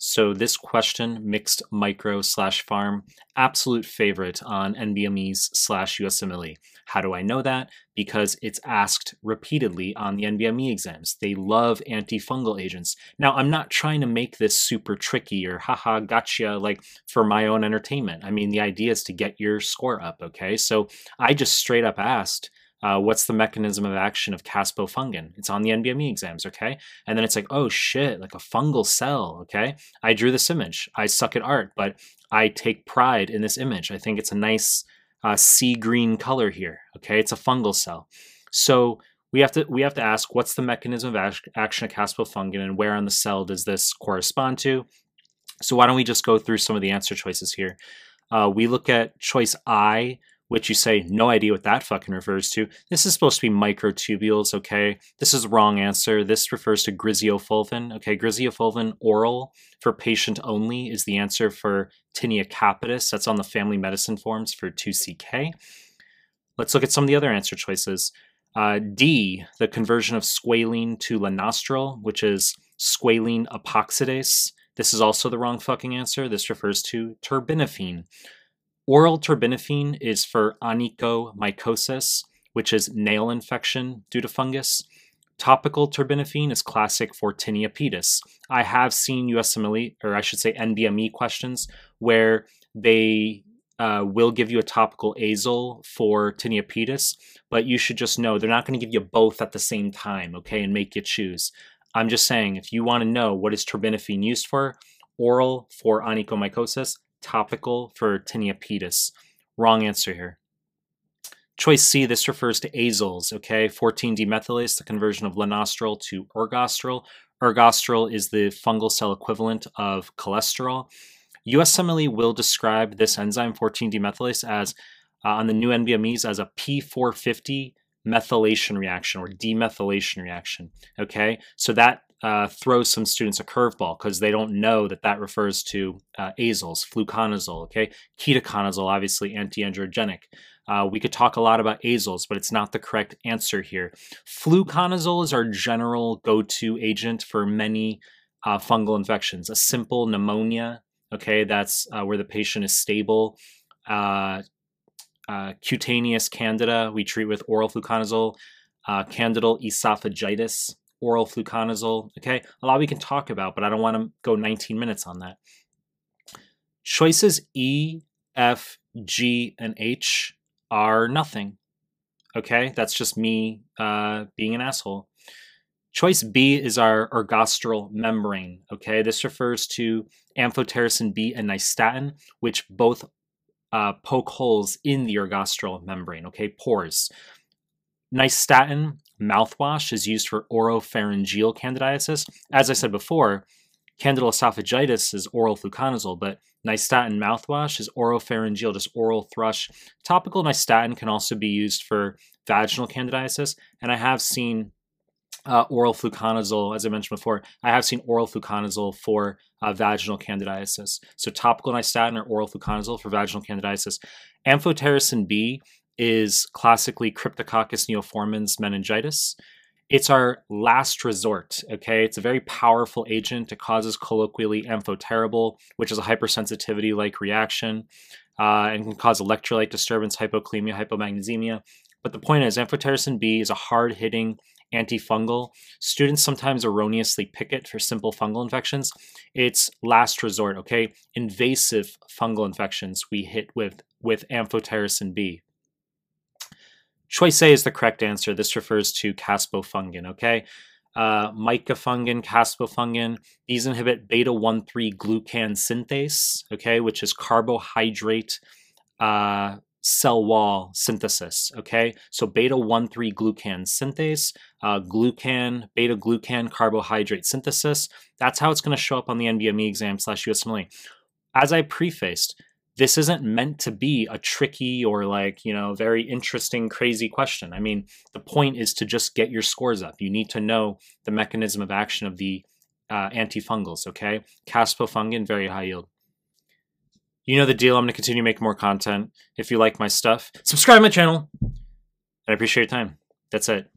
So this question, mixed micro slash pharm, absolute favorite on NBMEs slash USMLE. How do I know that? Because it's asked repeatedly on the NBME exams. They love antifungal agents. Now, I'm not trying to make this super tricky or haha gotcha like for my own entertainment. I mean, the idea is to get your score up, okay? So I just straight up asked, uh, what's the mechanism of action of caspofungin? It's on the NBME exams, okay? And then it's like, oh shit, like a fungal cell, okay? I drew this image. I suck at art, but I take pride in this image. I think it's a nice uh, sea green color here, okay? It's a fungal cell. So we have to we have to ask what's the mechanism of action of caspofungin and where on the cell does this correspond to? So why don't we just go through some of the answer choices here? Uh, we look at choice I, which you say, no idea what that fucking refers to. This is supposed to be microtubules, okay? This is wrong answer. This refers to griseofulvin, okay? Griseofulvin oral for patient only is the answer for tinea capitis. That's on the family medicine forms for 2CK. Let's look at some of the other answer choices. Uh, D, the conversion of squalene to lanosterol, which is squalene epoxidase. This is also the wrong fucking answer. This refers to terbinafine. Oral terbinafine is for onychomycosis, which is nail infection due to fungus. Topical terbinafine is classic for tinea pedis. I have seen USMLE, or I should say NBME questions, where they uh, will give you a topical azole for tinea pedis, but you should just know they're not going to give you both at the same time, okay, and make you choose. I'm just saying, if you want to know what is terbinafine used for, oral for onychomycosis, topical for tinea pedis. Wrong answer here. Choice C, this refers to azoles, okay? 14-demethylase, the conversion of lanosterol to ergosterol. Ergosterol is the fungal cell equivalent of cholesterol. USMLE will describe this enzyme, 14-demethylase, as uh, on the new NBMEs as a P450 methylation reaction or demethylation reaction, okay? So that uh, throws some students a curveball because they don't know that that refers to uh, azoles, fluconazole, okay? Ketoconazole, obviously anti-androgenic. Uh, we could talk a lot about azoles, but it's not the correct answer here. Fluconazole is our general go-to agent for many uh, fungal infections. A simple pneumonia, okay, that's uh, where the patient is stable. Uh, cutaneous candida, we treat with oral fluconazole. candidal esophagitis, oral fluconazole. Okay, a lot we can talk about, but I don't want to go 19 minutes on that. Choices E, F, G, and H are nothing. Okay, that's just me uh, being an asshole. Choice B is our ergosterol membrane. Okay, this refers to amphotericin B and nystatin, which both uh, poke holes in the ergosterol membrane. Okay, pores. Nystatin mouthwash is used for oropharyngeal candidiasis. As I said before, candidal esophagitis is oral fluconazole, but nystatin mouthwash is oropharyngeal, just oral thrush. Topical nystatin can also be used for vaginal candidiasis, and I have seen uh, oral fluconazole, as I mentioned before, I have seen oral fluconazole for uh, vaginal candidiasis. So topical nystatin or oral fluconazole for vaginal candidiasis. Amphotericin B is classically Cryptococcus neoformans meningitis. It's our last resort, okay? It's a very powerful agent. It causes colloquially amphoterrible, which is a hypersensitivity like reaction, uh, and can cause electrolyte disturbance, hypokalemia, hypomagnesemia. But the point is, amphotericin B is a hard hitting antifungal. Students sometimes erroneously pick it for simple fungal infections. It's last resort, okay? Invasive fungal infections we hit with, with amphotericin B. Choice A is the correct answer. This refers to caspofungin, okay? Uh, micafungin, caspofungin, these inhibit beta 1 3 glucan synthase, okay, which is carbohydrate uh, cell wall synthesis, okay? So beta 1 3 glucan synthase, uh, glucan, beta glucan carbohydrate synthesis. That's how it's going to show up on the NBME exam slash USMLE. As I prefaced, this isn't meant to be a tricky or like, you know, very interesting, crazy question. I mean, the point is to just get your scores up. You need to know the mechanism of action of the uh, antifungals, okay? Caspofungin, very high yield. You know the deal. I'm going to continue making more content. If you like my stuff, subscribe my channel. I appreciate your time. That's it.